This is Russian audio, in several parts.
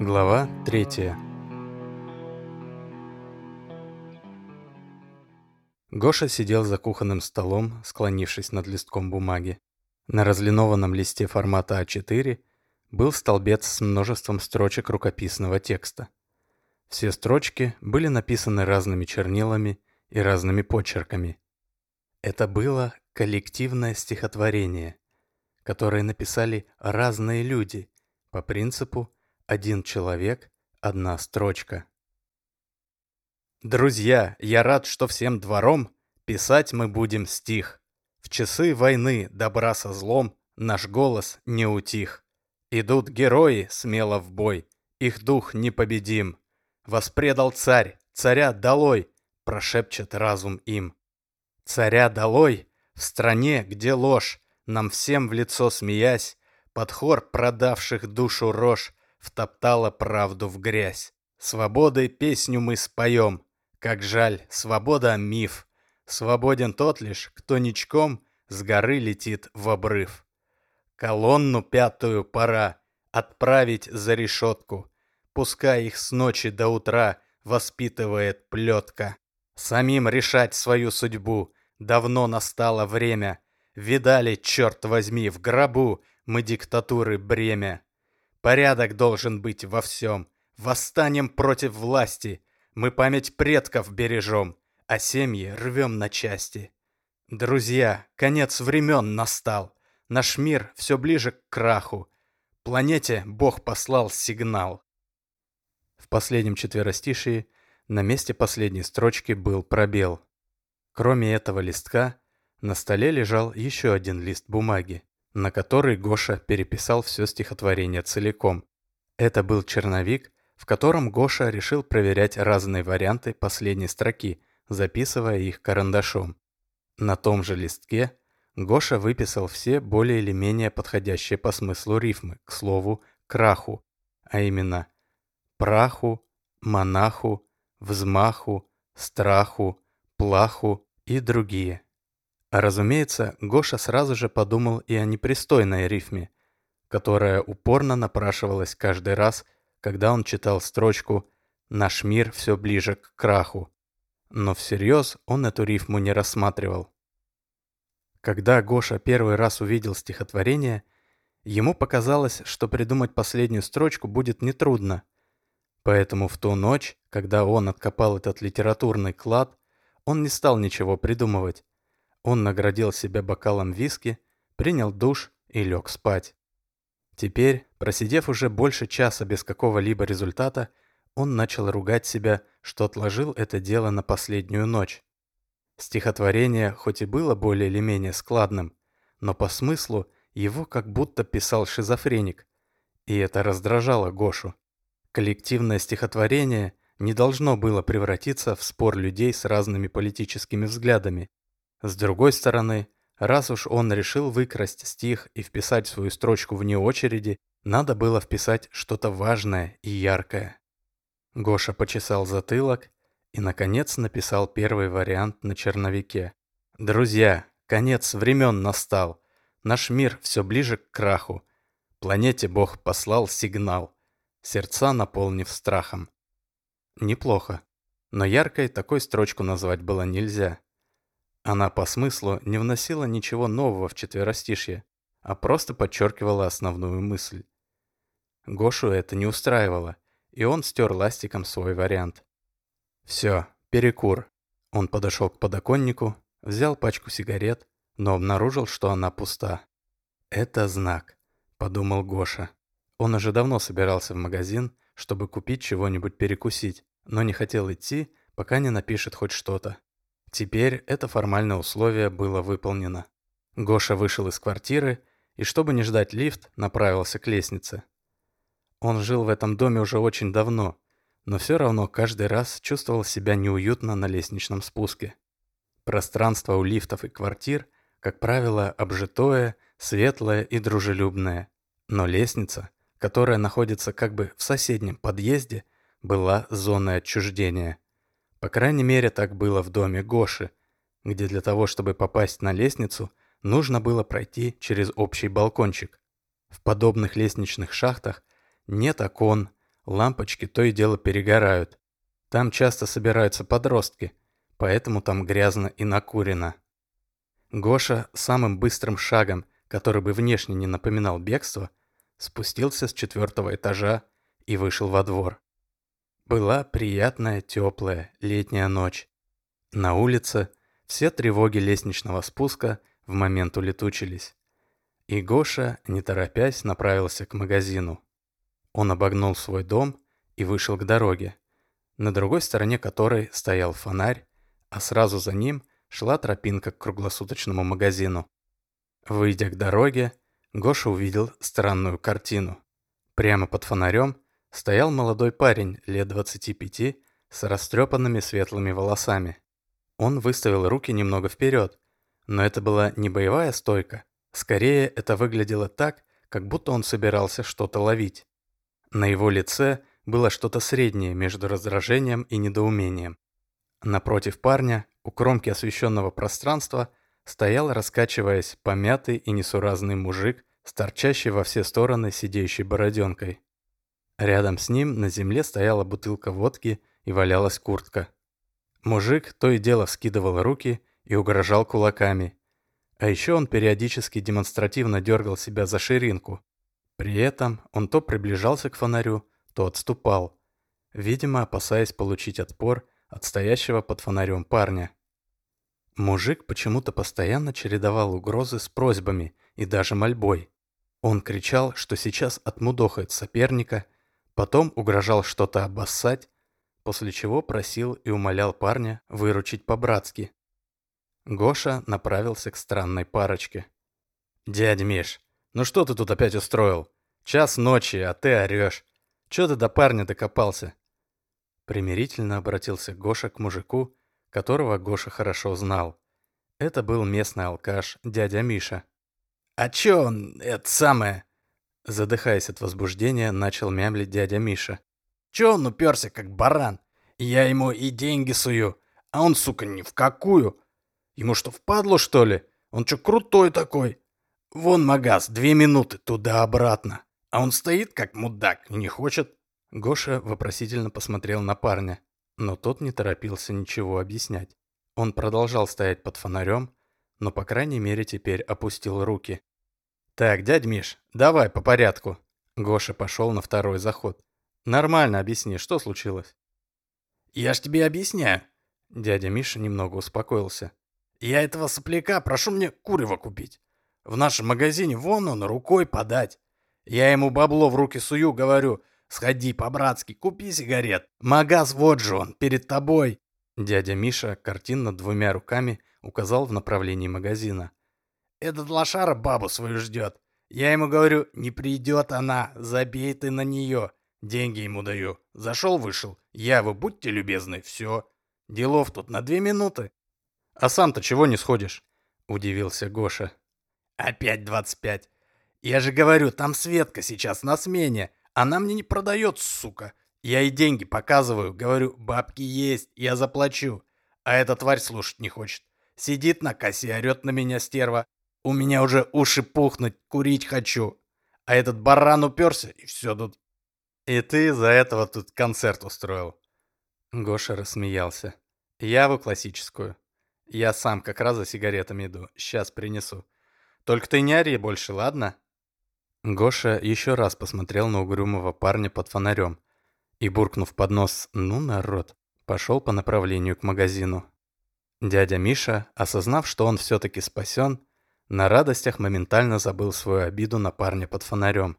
Глава третья Гоша сидел за кухонным столом, склонившись над листком бумаги. На разлинованном листе формата А4 был столбец с множеством строчек рукописного текста. Все строчки были написаны разными чернилами и разными почерками. Это было коллективное стихотворение, которое написали разные люди по принципу «один человек, одна строчка». Друзья, я рад, что всем двором писать мы будем стих. В часы войны добра со злом наш голос не утих. Идут герои смело в бой, их дух непобедим. Воспредал царь, царя долой, прошепчет разум им. Царя долой, в стране, где ложь, нам всем в лицо смеясь, под хор продавших душу рожь втоптала правду в грязь. Свободой песню мы споем, как жаль, свобода — миф. Свободен тот лишь, кто ничком с горы летит в обрыв. Колонну пятую пора отправить за решетку. Пускай их с ночи до утра воспитывает плетка. Самим решать свою судьбу давно настало время. Видали, черт возьми, в гробу мы диктатуры бремя. Порядок должен быть во всем. Восстанем против власти. Мы память предков бережем, а семьи рвем на части. Друзья, конец времен настал. Наш мир все ближе к краху. Планете Бог послал сигнал. В последнем четверостишии на месте последней строчки был пробел. Кроме этого листка, на столе лежал еще один лист бумаги, на который Гоша переписал все стихотворение целиком. Это был черновик, в котором Гоша решил проверять разные варианты последней строки, записывая их карандашом. На том же листке Гоша выписал все более или менее подходящие по смыслу рифмы, к слову, краху, а именно праху, монаху, взмаху, страху, плаху и другие. А разумеется, Гоша сразу же подумал и о непристойной рифме, которая упорно напрашивалась каждый раз, когда он читал строчку «Наш мир все ближе к краху». Но всерьез он эту рифму не рассматривал. Когда Гоша первый раз увидел стихотворение, ему показалось, что придумать последнюю строчку будет нетрудно – Поэтому в ту ночь, когда он откопал этот литературный клад, он не стал ничего придумывать. Он наградил себя бокалом виски, принял душ и лег спать. Теперь, просидев уже больше часа без какого-либо результата, он начал ругать себя, что отложил это дело на последнюю ночь. Стихотворение хоть и было более или менее складным, но по смыслу его как будто писал шизофреник, и это раздражало Гошу. Коллективное стихотворение не должно было превратиться в спор людей с разными политическими взглядами. С другой стороны, раз уж он решил выкрасть стих и вписать свою строчку вне очереди, надо было вписать что-то важное и яркое. Гоша почесал затылок и, наконец, написал первый вариант на черновике. «Друзья, конец времен настал. Наш мир все ближе к краху. Планете Бог послал сигнал сердца наполнив страхом. Неплохо, но яркой такой строчку назвать было нельзя. Она по смыслу не вносила ничего нового в четверостишье, а просто подчеркивала основную мысль. Гошу это не устраивало, и он стер ластиком свой вариант. Все, перекур. Он подошел к подоконнику, взял пачку сигарет, но обнаружил, что она пуста. «Это знак», — подумал Гоша. Он уже давно собирался в магазин, чтобы купить чего-нибудь перекусить, но не хотел идти, пока не напишет хоть что-то. Теперь это формальное условие было выполнено. Гоша вышел из квартиры и, чтобы не ждать лифт, направился к лестнице. Он жил в этом доме уже очень давно, но все равно каждый раз чувствовал себя неуютно на лестничном спуске. Пространство у лифтов и квартир, как правило, обжитое, светлое и дружелюбное. Но лестница которая находится как бы в соседнем подъезде, была зоной отчуждения. По крайней мере, так было в доме Гоши, где для того, чтобы попасть на лестницу, нужно было пройти через общий балкончик. В подобных лестничных шахтах нет окон, лампочки то и дело перегорают. Там часто собираются подростки, поэтому там грязно и накурено. Гоша самым быстрым шагом, который бы внешне не напоминал бегство, спустился с четвертого этажа и вышел во двор. Была приятная теплая летняя ночь. На улице все тревоги лестничного спуска в момент улетучились. И Гоша, не торопясь, направился к магазину. Он обогнул свой дом и вышел к дороге, на другой стороне которой стоял фонарь, а сразу за ним шла тропинка к круглосуточному магазину. Выйдя к дороге, Гоша увидел странную картину. Прямо под фонарем стоял молодой парень лет 25 с растрепанными светлыми волосами. Он выставил руки немного вперед, но это была не боевая стойка, скорее это выглядело так, как будто он собирался что-то ловить. На его лице было что-то среднее между раздражением и недоумением. Напротив парня, у кромки освещенного пространства, стоял, раскачиваясь, помятый и несуразный мужик с торчащей во все стороны сидеющей бороденкой. Рядом с ним на земле стояла бутылка водки и валялась куртка. Мужик то и дело вскидывал руки и угрожал кулаками. А еще он периодически демонстративно дергал себя за ширинку. При этом он то приближался к фонарю, то отступал, видимо, опасаясь получить отпор от стоящего под фонарем парня. Мужик почему-то постоянно чередовал угрозы с просьбами и даже мольбой. Он кричал, что сейчас отмудохает соперника Потом угрожал что-то обоссать, после чего просил и умолял парня выручить по-братски. Гоша направился к странной парочке. «Дядь Миш, ну что ты тут опять устроил? Час ночи, а ты орешь. Чё ты до парня докопался?» Примирительно обратился Гоша к мужику, которого Гоша хорошо знал. Это был местный алкаш, дядя Миша. «А чё он, это самое, Задыхаясь от возбуждения, начал мямлить дядя Миша. «Чё он уперся, как баран? Я ему и деньги сую, а он, сука, ни в какую. Ему что, впадло, что ли? Он чё, крутой такой? Вон магаз, две минуты, туда-обратно. А он стоит, как мудак, и не хочет». Гоша вопросительно посмотрел на парня, но тот не торопился ничего объяснять. Он продолжал стоять под фонарем, но, по крайней мере, теперь опустил руки. «Так, дядь Миш, давай по порядку». Гоша пошел на второй заход. «Нормально объясни, что случилось?» «Я ж тебе объясняю». Дядя Миша немного успокоился. «Я этого сопляка прошу мне курева купить. В нашем магазине вон он, рукой подать. Я ему бабло в руки сую, говорю, сходи по-братски, купи сигарет. Магаз вот же он, перед тобой». Дядя Миша картинно двумя руками указал в направлении магазина. Этот лошара бабу свою ждет. Я ему говорю, не придет она, забей ты на нее. Деньги ему даю. Зашел, вышел. Я вы будьте любезны, все. Делов тут на две минуты. А сам-то чего не сходишь? Удивился Гоша. Опять двадцать пять. Я же говорю, там Светка сейчас на смене. Она мне не продает, сука. Я ей деньги показываю, говорю, бабки есть, я заплачу. А эта тварь слушать не хочет. Сидит на кассе, орет на меня стерва. У меня уже уши пухнуть, курить хочу. А этот баран уперся, и все тут. И ты из-за этого тут концерт устроил. Гоша рассмеялся. Яву классическую. Я сам как раз за сигаретами иду. Сейчас принесу. Только ты не ори больше, ладно? Гоша еще раз посмотрел на угрюмого парня под фонарем и, буркнув под нос «ну, народ», пошел по направлению к магазину. Дядя Миша, осознав, что он все-таки спасен, на радостях моментально забыл свою обиду на парня под фонарем.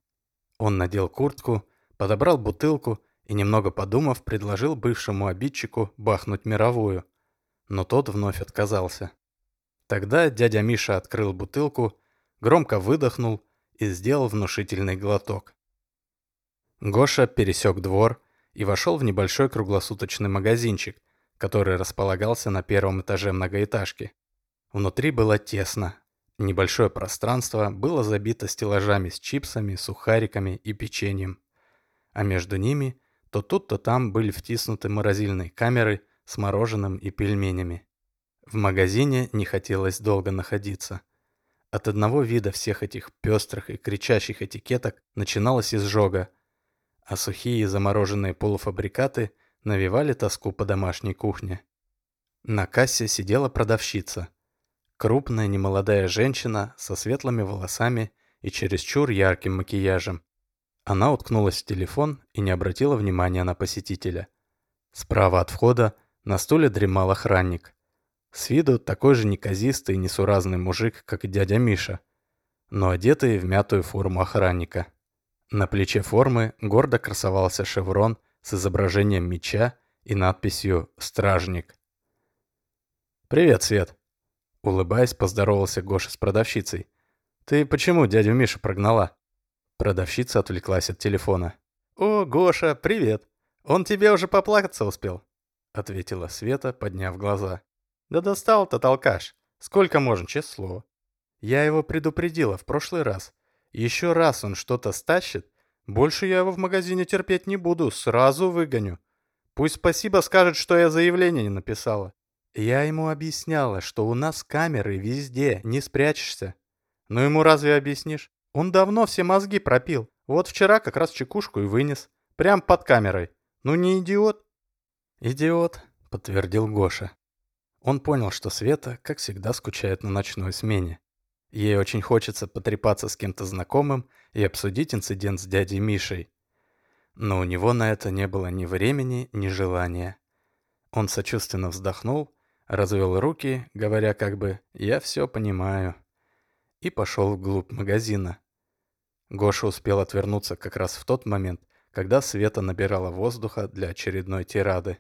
Он надел куртку, подобрал бутылку и, немного подумав, предложил бывшему обидчику бахнуть мировую. Но тот вновь отказался. Тогда дядя Миша открыл бутылку, громко выдохнул и сделал внушительный глоток. Гоша пересек двор и вошел в небольшой круглосуточный магазинчик, который располагался на первом этаже многоэтажки. Внутри было тесно, Небольшое пространство было забито стеллажами с чипсами, сухариками и печеньем. А между ними то тут, то там были втиснуты морозильные камеры с мороженым и пельменями. В магазине не хотелось долго находиться. От одного вида всех этих пестрых и кричащих этикеток начиналась изжога. а сухие замороженные полуфабрикаты навевали тоску по домашней кухне. На кассе сидела продавщица. Крупная немолодая женщина со светлыми волосами и чересчур ярким макияжем. Она уткнулась в телефон и не обратила внимания на посетителя. Справа от входа на стуле дремал охранник. С виду такой же неказистый и несуразный мужик, как и дядя Миша, но одетый в мятую форму охранника. На плече формы гордо красовался шеврон с изображением меча и надписью «Стражник». «Привет, Свет!» Улыбаясь, поздоровался Гоша с продавщицей. «Ты почему дядю Мишу прогнала?» Продавщица отвлеклась от телефона. «О, Гоша, привет! Он тебе уже поплакаться успел?» Ответила Света, подняв глаза. «Да достал тот алкаш. Сколько можно, честное слово?» «Я его предупредила в прошлый раз. Еще раз он что-то стащит, больше я его в магазине терпеть не буду, сразу выгоню. Пусть спасибо скажет, что я заявление не написала. Я ему объясняла, что у нас камеры везде, не спрячешься. Но ему разве объяснишь? Он давно все мозги пропил. Вот вчера как раз чекушку и вынес. Прям под камерой. Ну не идиот? Идиот, подтвердил Гоша. Он понял, что Света, как всегда, скучает на ночной смене. Ей очень хочется потрепаться с кем-то знакомым и обсудить инцидент с дядей Мишей. Но у него на это не было ни времени, ни желания. Он сочувственно вздохнул, развел руки, говоря как бы «я все понимаю», и пошел вглубь магазина. Гоша успел отвернуться как раз в тот момент, когда Света набирала воздуха для очередной тирады.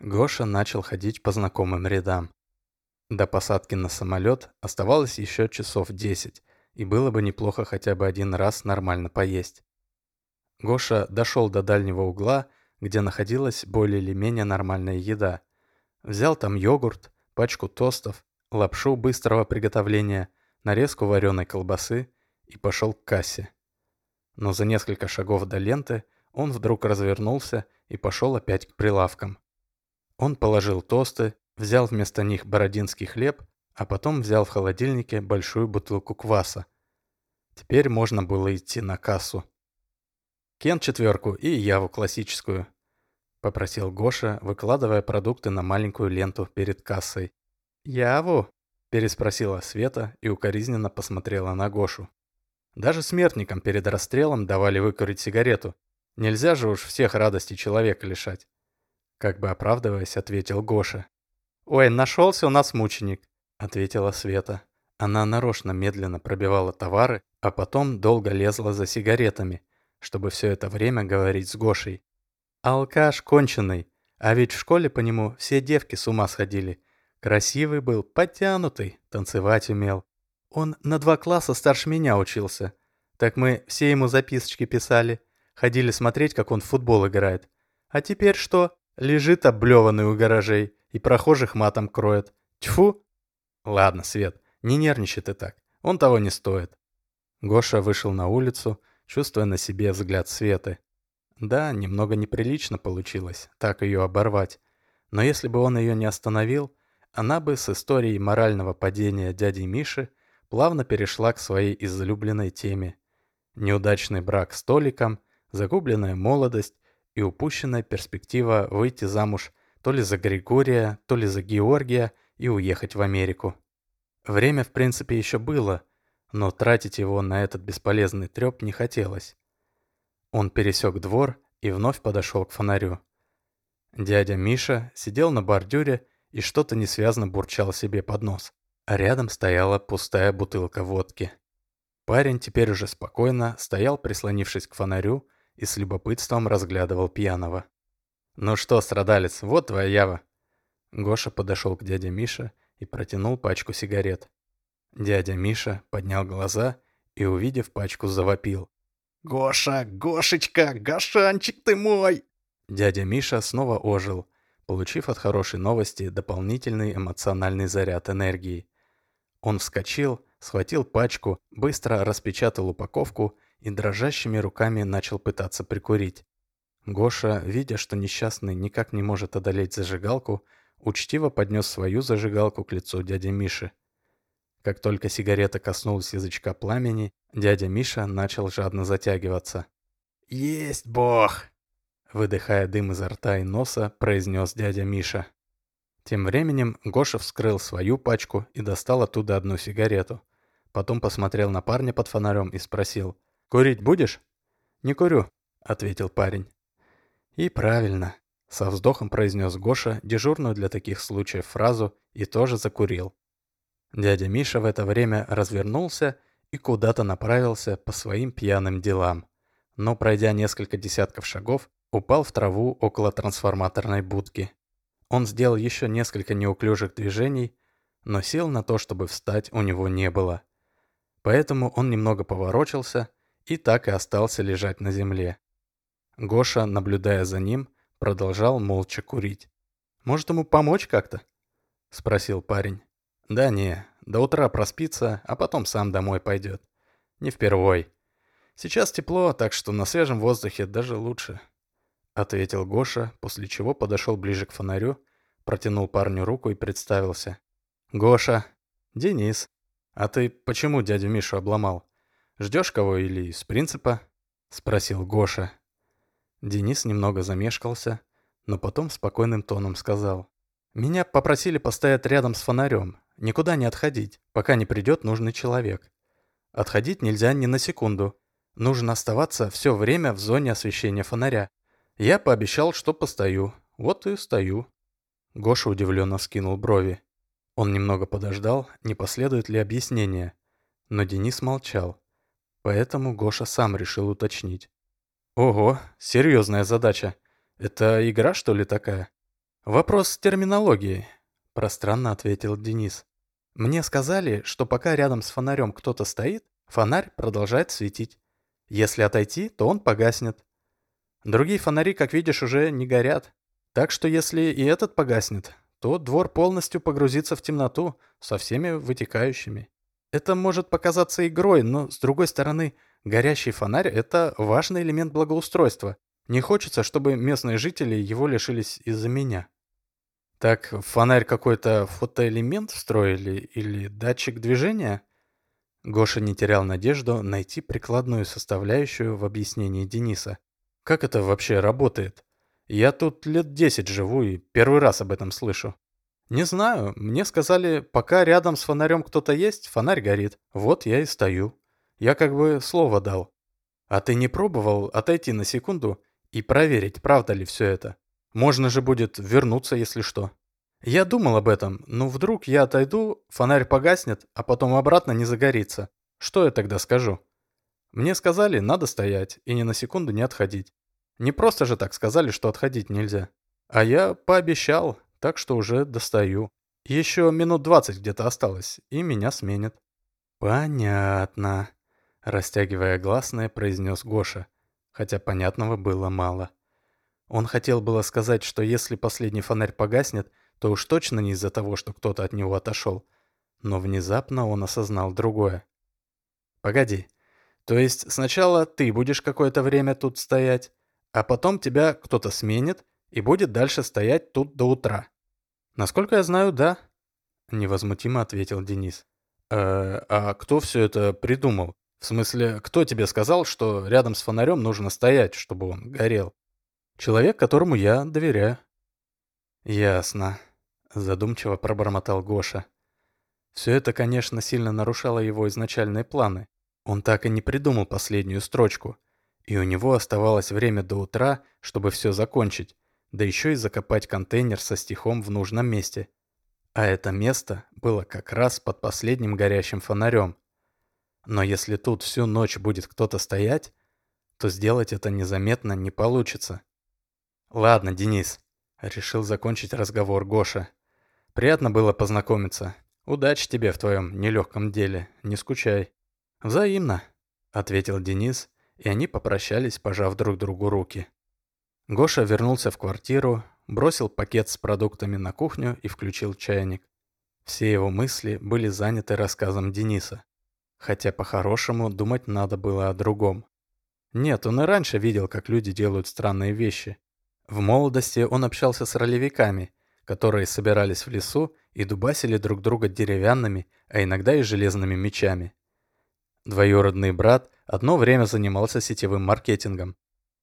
Гоша начал ходить по знакомым рядам. До посадки на самолет оставалось еще часов 10, и было бы неплохо хотя бы один раз нормально поесть. Гоша дошел до дальнего угла, где находилась более или менее нормальная еда. Взял там йогурт, пачку тостов, лапшу быстрого приготовления, нарезку вареной колбасы и пошел к кассе. Но за несколько шагов до ленты он вдруг развернулся и пошел опять к прилавкам. Он положил тосты, Взял вместо них бородинский хлеб, а потом взял в холодильнике большую бутылку кваса. Теперь можно было идти на кассу. «Кен четверку и Яву классическую», — попросил Гоша, выкладывая продукты на маленькую ленту перед кассой. «Яву?» — переспросила Света и укоризненно посмотрела на Гошу. Даже смертникам перед расстрелом давали выкурить сигарету. Нельзя же уж всех радостей человека лишать. Как бы оправдываясь, ответил Гоша. «Ой, нашелся у нас мученик», — ответила Света. Она нарочно медленно пробивала товары, а потом долго лезла за сигаретами, чтобы все это время говорить с Гошей. «Алкаш конченый, а ведь в школе по нему все девки с ума сходили. Красивый был, подтянутый, танцевать умел. Он на два класса старше меня учился. Так мы все ему записочки писали, ходили смотреть, как он в футбол играет. А теперь что? Лежит облеванный у гаражей и прохожих матом кроет. Тьфу! Ладно, Свет, не нервничай ты так. Он того не стоит. Гоша вышел на улицу, чувствуя на себе взгляд Светы. Да, немного неприлично получилось, так ее оборвать. Но если бы он ее не остановил, она бы с историей морального падения дяди Миши плавно перешла к своей излюбленной теме. Неудачный брак с Толиком, загубленная молодость и упущенная перспектива выйти замуж то ли за Григория, то ли за Георгия и уехать в Америку. Время, в принципе, еще было, но тратить его на этот бесполезный треп не хотелось. Он пересек двор и вновь подошел к фонарю. Дядя Миша сидел на бордюре и что-то несвязно бурчал себе под нос, а рядом стояла пустая бутылка водки. Парень теперь уже спокойно стоял, прислонившись к фонарю, и с любопытством разглядывал пьяного. «Ну что, страдалец, вот твоя ява». Гоша подошел к дяде Мише и протянул пачку сигарет. Дядя Миша поднял глаза и, увидев пачку, завопил. «Гоша, Гошечка, Гошанчик ты мой!» Дядя Миша снова ожил, получив от хорошей новости дополнительный эмоциональный заряд энергии. Он вскочил, схватил пачку, быстро распечатал упаковку и дрожащими руками начал пытаться прикурить. Гоша, видя, что несчастный никак не может одолеть зажигалку, учтиво поднес свою зажигалку к лицу дяди Миши. Как только сигарета коснулась язычка пламени, дядя Миша начал жадно затягиваться. «Есть бог!» Выдыхая дым изо рта и носа, произнес дядя Миша. Тем временем Гоша вскрыл свою пачку и достал оттуда одну сигарету. Потом посмотрел на парня под фонарем и спросил. «Курить будешь?» «Не курю», — ответил парень. «И правильно», — со вздохом произнес Гоша дежурную для таких случаев фразу и тоже закурил. Дядя Миша в это время развернулся и куда-то направился по своим пьяным делам. Но, пройдя несколько десятков шагов, упал в траву около трансформаторной будки. Он сделал еще несколько неуклюжих движений, но сил на то, чтобы встать, у него не было. Поэтому он немного поворочился и так и остался лежать на земле. Гоша, наблюдая за ним, продолжал молча курить. «Может, ему помочь как-то?» — спросил парень. «Да не, до утра проспится, а потом сам домой пойдет. Не впервой. Сейчас тепло, так что на свежем воздухе даже лучше». — ответил Гоша, после чего подошел ближе к фонарю, протянул парню руку и представился. «Гоша, Денис, а ты почему дядю Мишу обломал? Ждешь кого или из принципа?» — спросил Гоша. Денис немного замешкался, но потом спокойным тоном сказал. «Меня попросили постоять рядом с фонарем, никуда не отходить, пока не придет нужный человек. Отходить нельзя ни на секунду. Нужно оставаться все время в зоне освещения фонаря. Я пообещал, что постою. Вот и стою. Гоша удивленно вскинул брови. Он немного подождал, не последует ли объяснение. Но Денис молчал. Поэтому Гоша сам решил уточнить. «Ого, серьезная задача. Это игра, что ли, такая?» «Вопрос с терминологией», – пространно ответил Денис. «Мне сказали, что пока рядом с фонарем кто-то стоит, фонарь продолжает светить. Если отойти, то он погаснет. Другие фонари, как видишь, уже не горят. Так что если и этот погаснет, то двор полностью погрузится в темноту со всеми вытекающими. Это может показаться игрой, но, с другой стороны, горящий фонарь – это важный элемент благоустройства. Не хочется, чтобы местные жители его лишились из-за меня. Так, фонарь какой-то фотоэлемент встроили или датчик движения? Гоша не терял надежду найти прикладную составляющую в объяснении Дениса. Как это вообще работает? Я тут лет десять живу и первый раз об этом слышу. Не знаю, мне сказали, пока рядом с фонарем кто-то есть, фонарь горит. Вот я и стою. Я как бы слово дал. А ты не пробовал отойти на секунду и проверить, правда ли все это? Можно же будет вернуться, если что. Я думал об этом, но вдруг я отойду, фонарь погаснет, а потом обратно не загорится. Что я тогда скажу? Мне сказали, надо стоять и ни на секунду не отходить. Не просто же так сказали, что отходить нельзя. А я пообещал, так что уже достаю. Еще минут двадцать где-то осталось, и меня сменят. Понятно. Растягивая гласное, произнес Гоша, хотя понятного было мало. Он хотел было сказать, что если последний фонарь погаснет, то уж точно не из-за того, что кто-то от него отошел. Но внезапно он осознал другое. «Погоди, то есть сначала ты будешь какое-то время тут стоять, а потом тебя кто-то сменит и будет дальше стоять тут до утра. Насколько я знаю, да, невозмутимо ответил Денис. Э, а кто все это придумал? В смысле, кто тебе сказал, что рядом с фонарем нужно стоять, чтобы он горел? Человек, которому я доверяю. Ясно, задумчиво пробормотал Гоша. Все это, конечно, сильно нарушало его изначальные планы. Он так и не придумал последнюю строчку, и у него оставалось время до утра, чтобы все закончить, да еще и закопать контейнер со стихом в нужном месте. А это место было как раз под последним горящим фонарем. Но если тут всю ночь будет кто-то стоять, то сделать это незаметно не получится. «Ладно, Денис», — решил закончить разговор Гоша. «Приятно было познакомиться. Удачи тебе в твоем нелегком деле, не скучай». «Взаимно», — ответил Денис, и они попрощались, пожав друг другу руки. Гоша вернулся в квартиру, бросил пакет с продуктами на кухню и включил чайник. Все его мысли были заняты рассказом Дениса. Хотя по-хорошему думать надо было о другом. Нет, он и раньше видел, как люди делают странные вещи. В молодости он общался с ролевиками, которые собирались в лесу и дубасили друг друга деревянными, а иногда и железными мечами. Двоюродный брат одно время занимался сетевым маркетингом.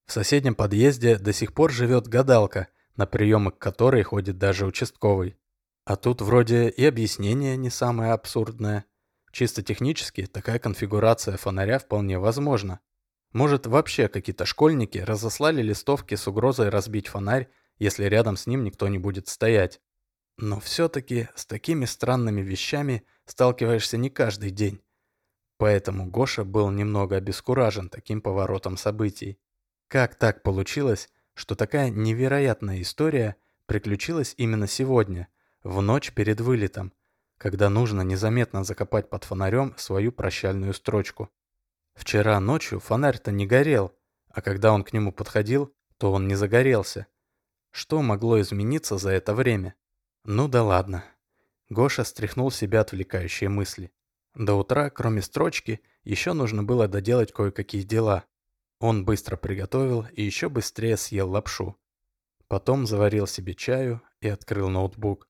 В соседнем подъезде до сих пор живет гадалка, на приемы к которой ходит даже участковый. А тут вроде и объяснение не самое абсурдное. Чисто технически такая конфигурация фонаря вполне возможна. Может, вообще какие-то школьники разослали листовки с угрозой разбить фонарь, если рядом с ним никто не будет стоять. Но все-таки с такими странными вещами сталкиваешься не каждый день. Поэтому Гоша был немного обескуражен таким поворотом событий. Как так получилось, что такая невероятная история приключилась именно сегодня, в ночь перед вылетом, когда нужно незаметно закопать под фонарем свою прощальную строчку? Вчера ночью фонарь-то не горел, а когда он к нему подходил, то он не загорелся. Что могло измениться за это время? Ну да ладно. Гоша стряхнул себя отвлекающие мысли. До утра, кроме строчки, еще нужно было доделать кое-какие дела. Он быстро приготовил и еще быстрее съел лапшу. Потом заварил себе чаю и открыл ноутбук.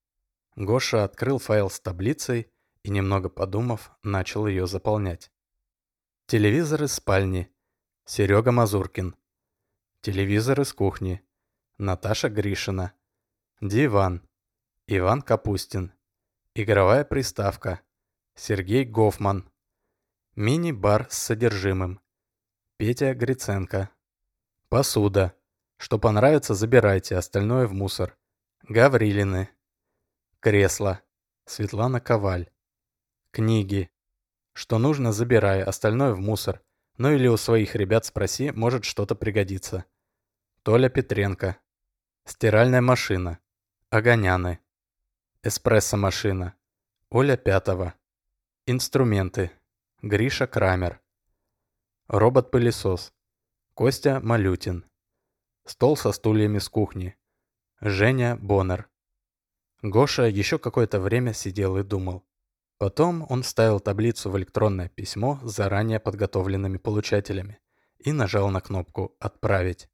Гоша открыл файл с таблицей и, немного подумав, начал ее заполнять. Телевизор из спальни. Серега Мазуркин. Телевизор из кухни. Наташа Гришина. Диван. Иван Капустин. Игровая приставка. Сергей Гофман. Мини-бар с содержимым. Петя Гриценко. Посуда. Что понравится, забирайте, остальное в мусор. Гаврилины. Кресло. Светлана Коваль. Книги. Что нужно, забирай, остальное в мусор. Ну или у своих ребят спроси, может что-то пригодится. Толя Петренко. Стиральная машина. Огоняны. Эспрессо-машина. Оля Пятова. Инструменты. Гриша Крамер. Робот-пылесос. Костя Малютин. Стол со стульями с кухни. Женя Боннер. Гоша еще какое-то время сидел и думал. Потом он вставил таблицу в электронное письмо с заранее подготовленными получателями и нажал на кнопку «Отправить».